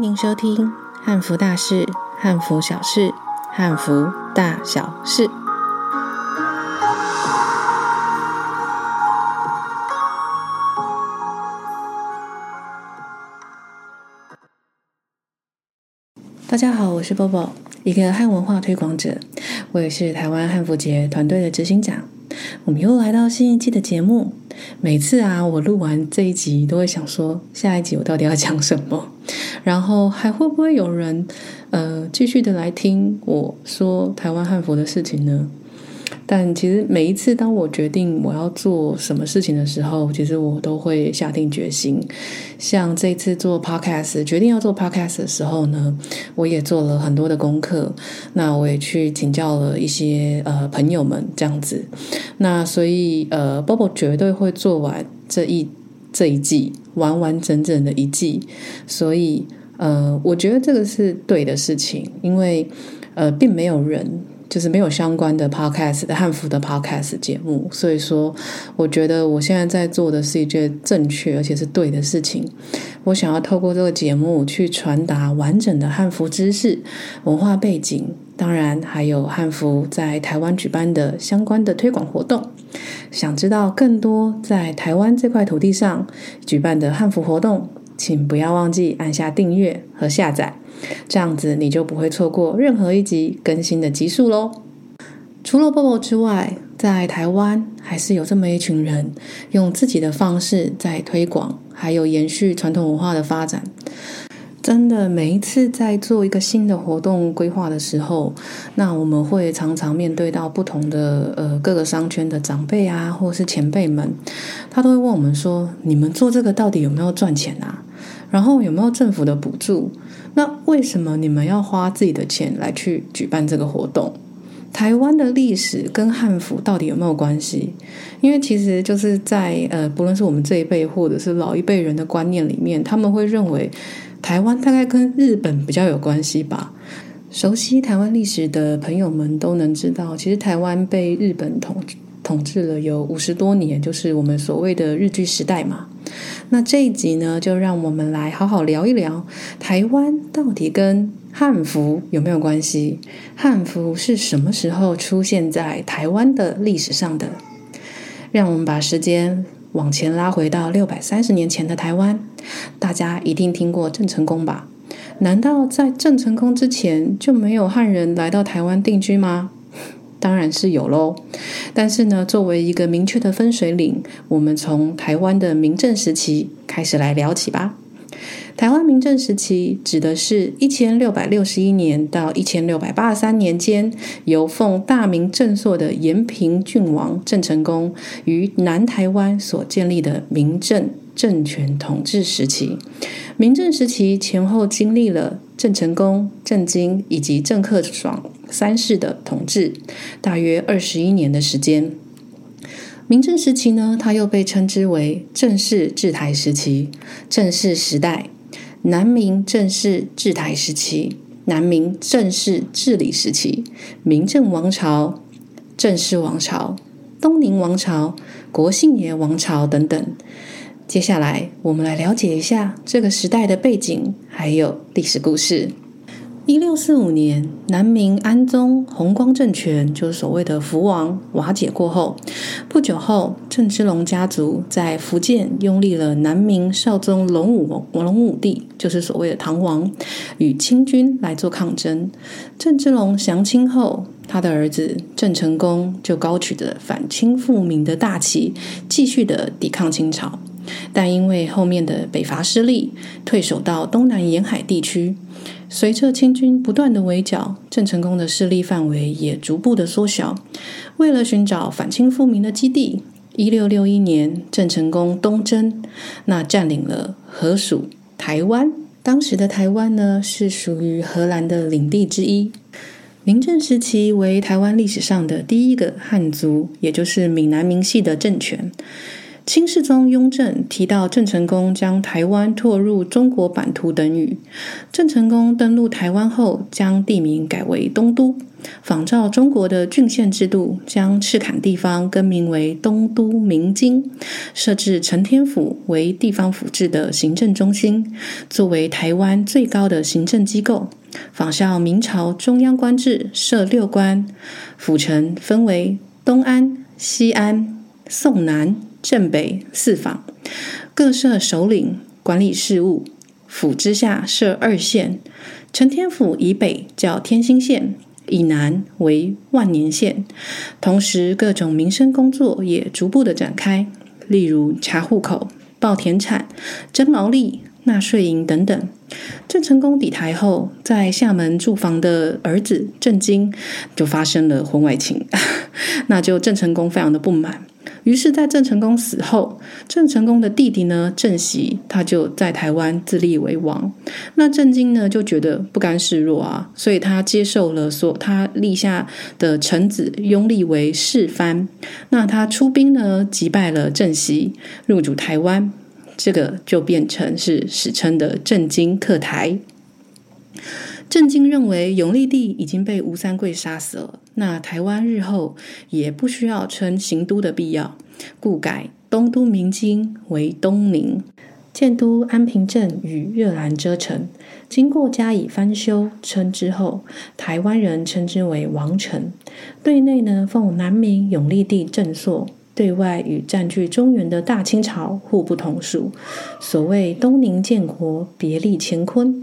迎您收听《汉服大事、汉服小事、汉服大小事》。大家好，我是 Bobo，一个汉文化推广者，我也是台湾汉服节团队的执行长。我们又来到新一季的节目。每次啊，我录完这一集，都会想说，下一集我到底要讲什么？然后还会不会有人，呃，继续的来听我说台湾汉服的事情呢？但其实每一次当我决定我要做什么事情的时候，其实我都会下定决心。像这次做 podcast，决定要做 podcast 的时候呢，我也做了很多的功课。那我也去请教了一些呃朋友们这样子。那所以呃，Bobo 绝对会做完这一这一季完完整整的一季。所以呃，我觉得这个是对的事情，因为呃，并没有人。就是没有相关的 podcast 的汉服的 podcast 节目，所以说，我觉得我现在在做的是一件正确而且是对的事情。我想要透过这个节目去传达完整的汉服知识、文化背景，当然还有汉服在台湾举办的相关的推广活动。想知道更多在台湾这块土地上举办的汉服活动，请不要忘记按下订阅和下载。这样子你就不会错过任何一集更新的集数喽。除了 Bobo 之外，在台湾还是有这么一群人，用自己的方式在推广，还有延续传统文化的发展。真的，每一次在做一个新的活动规划的时候，那我们会常常面对到不同的呃各个商圈的长辈啊，或是前辈们，他都会问我们说：“你们做这个到底有没有赚钱啊？然后有没有政府的补助？”那为什么你们要花自己的钱来去举办这个活动？台湾的历史跟汉服到底有没有关系？因为其实就是在呃，不论是我们这一辈或者是老一辈人的观念里面，他们会认为台湾大概跟日本比较有关系吧。熟悉台湾历史的朋友们都能知道，其实台湾被日本统统治了有五十多年，就是我们所谓的日据时代嘛。那这一集呢，就让我们来好好聊一聊台湾到底跟汉服有没有关系？汉服是什么时候出现在台湾的历史上的？让我们把时间往前拉回到六百三十年前的台湾，大家一定听过郑成功吧？难道在郑成功之前就没有汉人来到台湾定居吗？当然是有喽，但是呢，作为一个明确的分水岭，我们从台湾的明郑时期开始来聊起吧。台湾明郑时期指的是一千六百六十一年到一千六百八十三年间，由奉大明正朔的延平郡王郑成功于南台湾所建立的明郑政权统治时期。明郑时期前后经历了郑成功、郑经以及郑克爽三世的统治，大约二十一年的时间。明郑时期呢，它又被称之为正式治台时期、正式时代、南明正式治台时期、南明正式治理时期、明郑王朝、正式王朝、东宁王朝、国姓爷王朝等等。接下来，我们来了解一下这个时代的背景，还有历史故事。一六四五年，南明安宗弘光政权，就是所谓的福王瓦解过后，不久后，郑芝龙家族在福建拥立了南明少宗隆武隆武帝，就是所谓的唐王，与清军来做抗争。郑芝龙降清后，他的儿子郑成功就高举着反清复明的大旗，继续的抵抗清朝。但因为后面的北伐失利，退守到东南沿海地区。随着清军不断的围剿，郑成功的势力范围也逐步的缩小。为了寻找反清复明的基地，一六六一年，郑成功东征，那占领了荷属台湾。当时的台湾呢，是属于荷兰的领地之一。明郑时期为台湾历史上的第一个汉族，也就是闽南明系的政权。清世宗雍正提到郑成功将台湾拓入中国版图等语。郑成功登陆台湾后，将地名改为东都，仿照中国的郡县制度，将赤坎地方更名为东都明京，设置承天府为地方府制的行政中心，作为台湾最高的行政机构。仿效明朝中央官制，设六官，府城分为东安、西安、宋南。镇北四坊各设首领管理事务，府之下设二县，承天府以北叫天兴县，以南为万年县。同时，各种民生工作也逐步的展开，例如查户口、报田产、征劳力、纳税银等等。郑成功抵台后，在厦门驻防的儿子郑经就发生了婚外情，那就郑成功非常的不满。于是，在郑成功死后，郑成功的弟弟呢，郑袭，他就在台湾自立为王。那郑经呢，就觉得不甘示弱啊，所以他接受了所他立下的臣子拥立为世藩。那他出兵呢，击败了郑袭，入主台湾，这个就变成是史称的郑经克台。郑经认为永历帝已经被吴三桂杀死了，那台湾日后也不需要称行都的必要，故改东都明京为东宁，建都安平镇与热兰遮城。经过加以翻修称之后，台湾人称之为王城。对内呢，奉南明永历帝正朔。对外与占据中原的大清朝互不统属。所谓东宁建国，别立乾坤，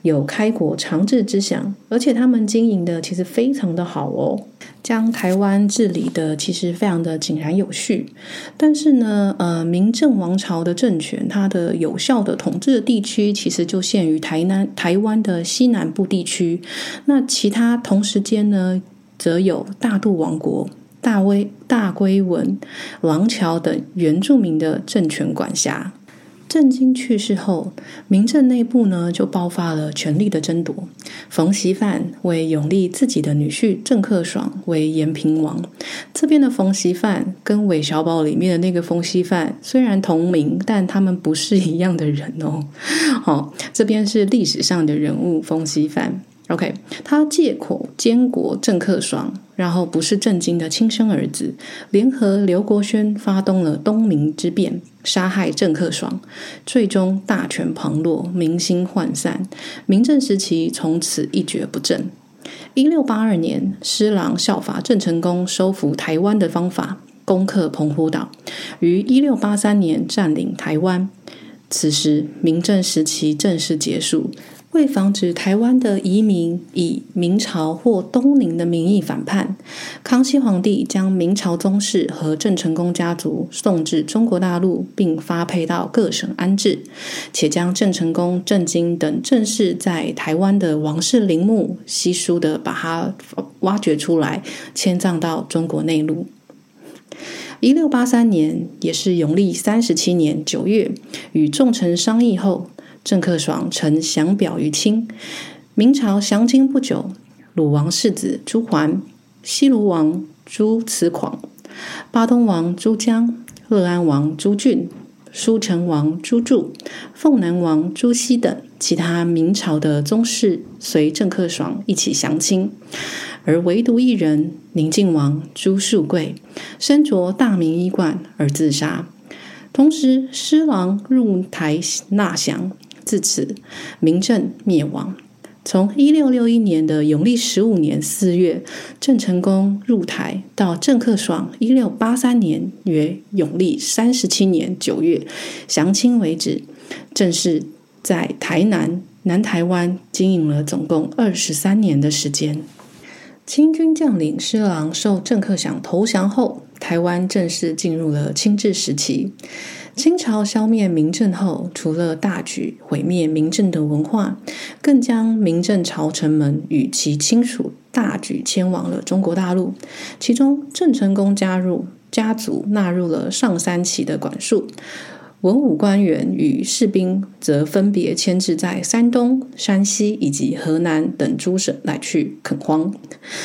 有开国长治之想。而且他们经营的其实非常的好哦，将台湾治理的其实非常的井然有序。但是呢，呃，明郑王朝的政权，它的有效的统治的地区，其实就限于台南、台湾的西南部地区。那其他同时间呢，则有大肚王国。大威、大归文、廊桥等原住民的政权管辖。郑经去世后，明政内部呢就爆发了权力的争夺。冯锡范为拥立自己的女婿郑克爽为延平王。这边的冯锡范跟韦小宝里面的那个冯锡范虽然同名，但他们不是一样的人哦。好，这边是历史上的人物冯锡范。OK，他借口监国郑克爽，然后不是郑经的亲生儿子，联合刘国轩发动了东明之变，杀害郑克爽，最终大权旁落，民心涣散，明郑时期从此一蹶不振。一六八二年，施琅效法郑成功收复台湾的方法，攻克澎湖岛，于一六八三年占领台湾，此时明郑时期正式结束。为防止台湾的移民以明朝或东宁的名义反叛，康熙皇帝将明朝宗室和郑成功家族送至中国大陆，并发配到各省安置，且将郑成功、郑经等正式在台湾的王室陵墓悉数的把它挖掘出来，迁葬到中国内陆。一六八三年，也是永历三十七年九月，与众臣商议后。郑克爽曾降表于清，明朝降清不久，鲁王世子朱桓、西鲁王朱慈瑹、巴东王朱江、乐安王朱俊、舒城王朱杼、凤南王朱熹等其他明朝的宗室随郑克爽一起降清，而唯独一人宁靖王朱树贵身着大明衣冠而自杀，同时施琅入台纳降。自此，明郑灭亡。从一六六一年的永历十五年四月，郑成功入台，到郑克爽一六八三年约永历三十七年九月降清为止，正是在台南南台湾经营了总共二十三年的时间。清军将领施琅受郑克爽投降后，台湾正式进入了清治时期。清朝消灭明政后，除了大举毁灭明政的文化，更将明政朝臣们与其亲属大举迁往了中国大陆。其中，郑成功加入家族纳入了上三旗的管束。文武官员与士兵则分别迁至在山东、山西以及河南等诸省来去垦荒，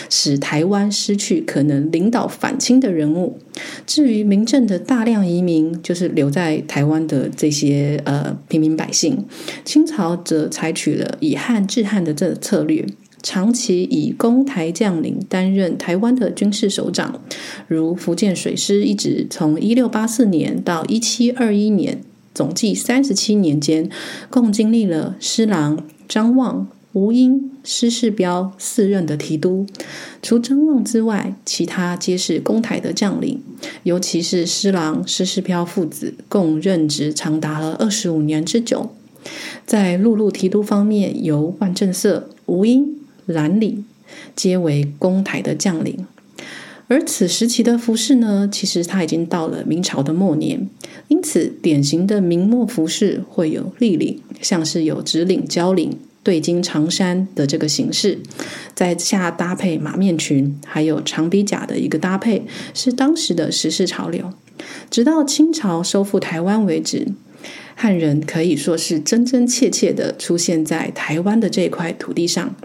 使台湾失去可能领导反清的人物。至于民政的大量移民，就是留在台湾的这些呃平民百姓，清朝则采取了以汉制汉的这策略。长期以公台将领担任台湾的军事首长，如福建水师一直从一六八四年到一七二一年，总计三十七年间，共经历了施琅、张望、吴英、施世标四任的提督。除张望之外，其他皆是公台的将领，尤其是施琅、施世标父子，共任职长达了二十五年之久。在陆路提督方面，由万正色、吴英。蓝领皆为公台的将领，而此时期的服饰呢，其实它已经到了明朝的末年，因此典型的明末服饰会有立领，像是有直领、交领、对襟长衫的这个形式，在下搭配马面裙，还有长鼻甲的一个搭配，是当时的时事潮流。直到清朝收复台湾为止，汉人可以说是真真切切的出现在台湾的这块土地上。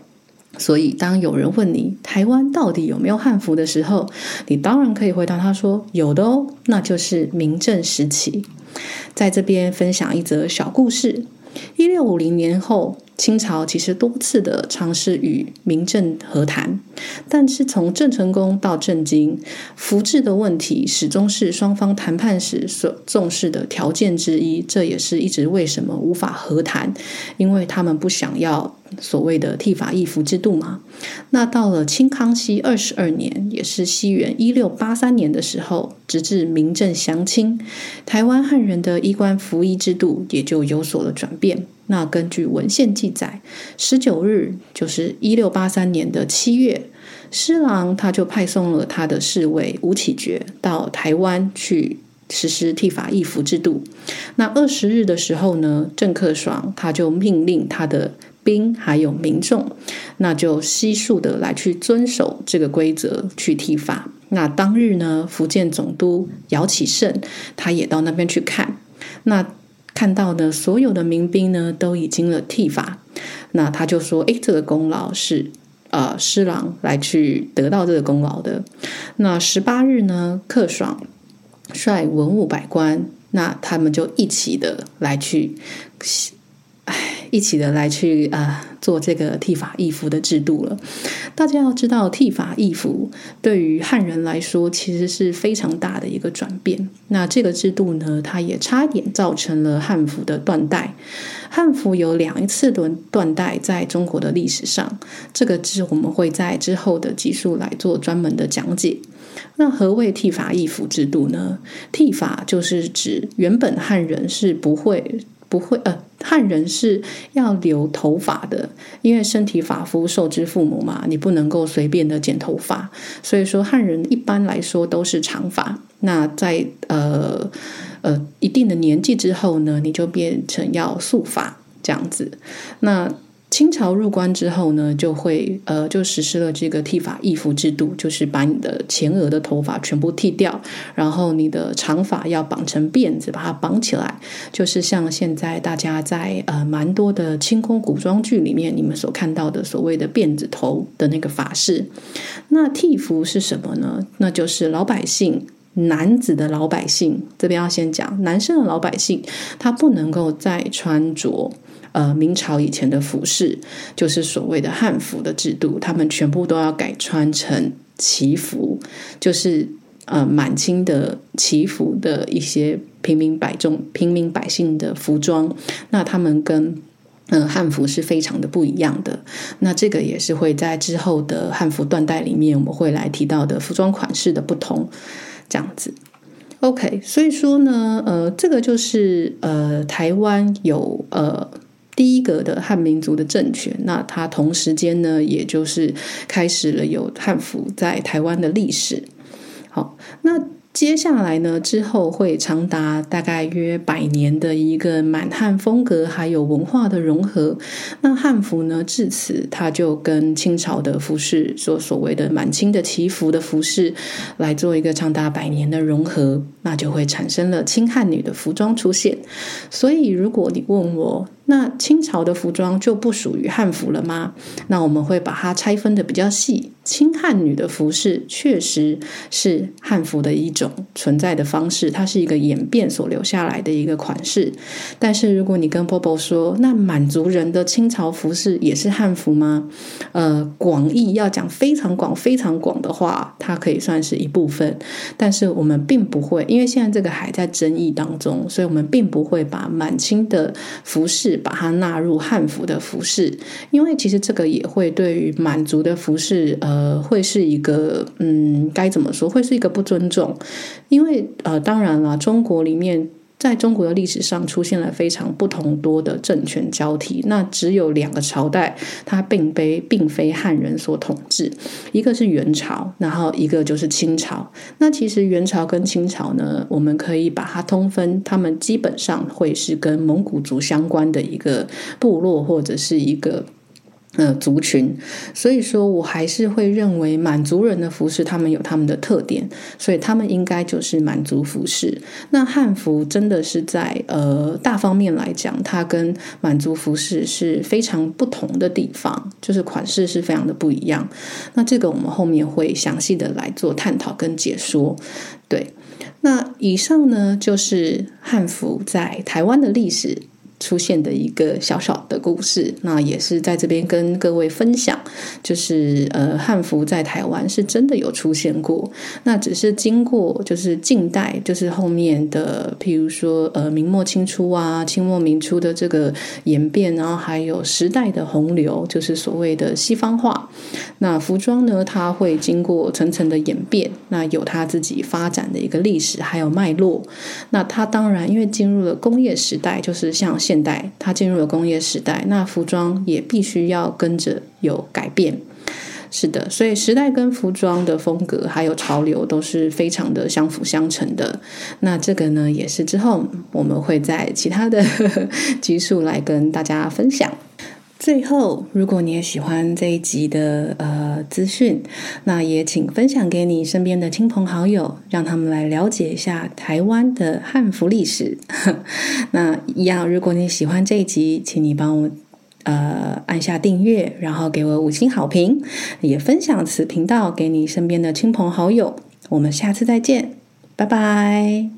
所以，当有人问你台湾到底有没有汉服的时候，你当然可以回答他说：“有的哦，那就是明正时期。”在这边分享一则小故事：一六五零年后。清朝其实多次的尝试与明郑和谈，但是从郑成功到郑经，服制的问题始终是双方谈判时所重视的条件之一。这也是一直为什么无法和谈，因为他们不想要所谓的剃发易服制度嘛。那到了清康熙二十二年，也是西元一六八三年的时候，直至明郑降清，台湾汉人的衣冠服仪制度也就有所了转变。那根据文献记载，十九日就是一六八三年的七月，施琅他就派送了他的侍卫吴启觉到台湾去实施剃发易服制度。那二十日的时候呢，郑克爽他就命令他的兵还有民众，那就悉数的来去遵守这个规则去剃发。那当日呢，福建总督姚启圣他也到那边去看。那看到的所有的民兵呢，都已经了剃发，那他就说：“哎，这个功劳是呃施琅来去得到这个功劳的。”那十八日呢，克爽率文武百官，那他们就一起的来去。一起的来去啊、呃，做这个剃发易服的制度了。大家要知道，剃发易服对于汉人来说，其实是非常大的一个转变。那这个制度呢，它也差点造成了汉服的断代。汉服有两次的断代，在中国的历史上，这个字我们会在之后的集数来做专门的讲解。那何谓剃发易服制度呢？剃发就是指原本汉人是不会。不会，呃，汉人是要留头发的，因为身体发肤受之父母嘛，你不能够随便的剪头发，所以说汉人一般来说都是长发。那在呃呃一定的年纪之后呢，你就变成要束发这样子。那清朝入关之后呢，就会呃就实施了这个剃发易服制度，就是把你的前额的头发全部剃掉，然后你的长发要绑成辫子，把它绑起来，就是像现在大家在呃蛮多的清宫古装剧里面你们所看到的所谓的辫子头的那个发式。那剃服是什么呢？那就是老百姓，男子的老百姓，这边要先讲男生的老百姓，他不能够再穿着。呃，明朝以前的服饰就是所谓的汉服的制度，他们全部都要改穿成旗服，就是呃满清的旗服的一些平民百众、平民百姓的服装。那他们跟嗯、汉服是非常的不一样的。那这个也是会在之后的汉服断代里面，我们会来提到的服装款式的不同，这样子。OK，所以说呢，呃，这个就是呃台湾有呃。第一个的汉民族的政权，那它同时间呢，也就是开始了有汉服在台湾的历史。好，那。接下来呢，之后会长达大概约百年的一个满汉风格还有文化的融合。那汉服呢，至此它就跟清朝的服饰，所所谓的满清的旗服的服饰，来做一个长达百年的融合，那就会产生了清汉女的服装出现。所以，如果你问我，那清朝的服装就不属于汉服了吗？那我们会把它拆分的比较细。清汉女的服饰确实是汉服的一种存在的方式，它是一个演变所留下来的一个款式。但是如果你跟 Bobo 说，那满族人的清朝服饰也是汉服吗？呃，广义要讲非常广、非常广的话，它可以算是一部分。但是我们并不会，因为现在这个还在争议当中，所以我们并不会把满清的服饰把它纳入汉服的服饰，因为其实这个也会对于满族的服饰，呃。会是一个，嗯，该怎么说？会是一个不尊重，因为呃，当然了，中国里面，在中国的历史上出现了非常不同多的政权交替，那只有两个朝代，它并非并非汉人所统治，一个是元朝，然后一个就是清朝。那其实元朝跟清朝呢，我们可以把它通分，他们基本上会是跟蒙古族相关的一个部落或者是一个。呃，族群，所以说我还是会认为满族人的服饰，他们有他们的特点，所以他们应该就是满族服饰。那汉服真的是在呃大方面来讲，它跟满族服饰是非常不同的地方，就是款式是非常的不一样。那这个我们后面会详细的来做探讨跟解说。对，那以上呢就是汉服在台湾的历史。出现的一个小小的故事，那也是在这边跟各位分享，就是呃汉服在台湾是真的有出现过，那只是经过就是近代，就是后面的譬如说呃明末清初啊，清末明初的这个演变，然后还有时代的洪流，就是所谓的西方化，那服装呢，它会经过层层的演变，那有它自己发展的一个历史还有脉络，那它当然因为进入了工业时代，就是像。现代，它进入了工业时代，那服装也必须要跟着有改变。是的，所以时代跟服装的风格还有潮流都是非常的相辅相成的。那这个呢，也是之后我们会在其他的 集数来跟大家分享。最后，如果你也喜欢这一集的呃资讯，那也请分享给你身边的亲朋好友，让他们来了解一下台湾的汉服历史。那一样，如果你喜欢这一集，请你帮我呃按下订阅，然后给我五星好评，也分享此频道给你身边的亲朋好友。我们下次再见，拜拜。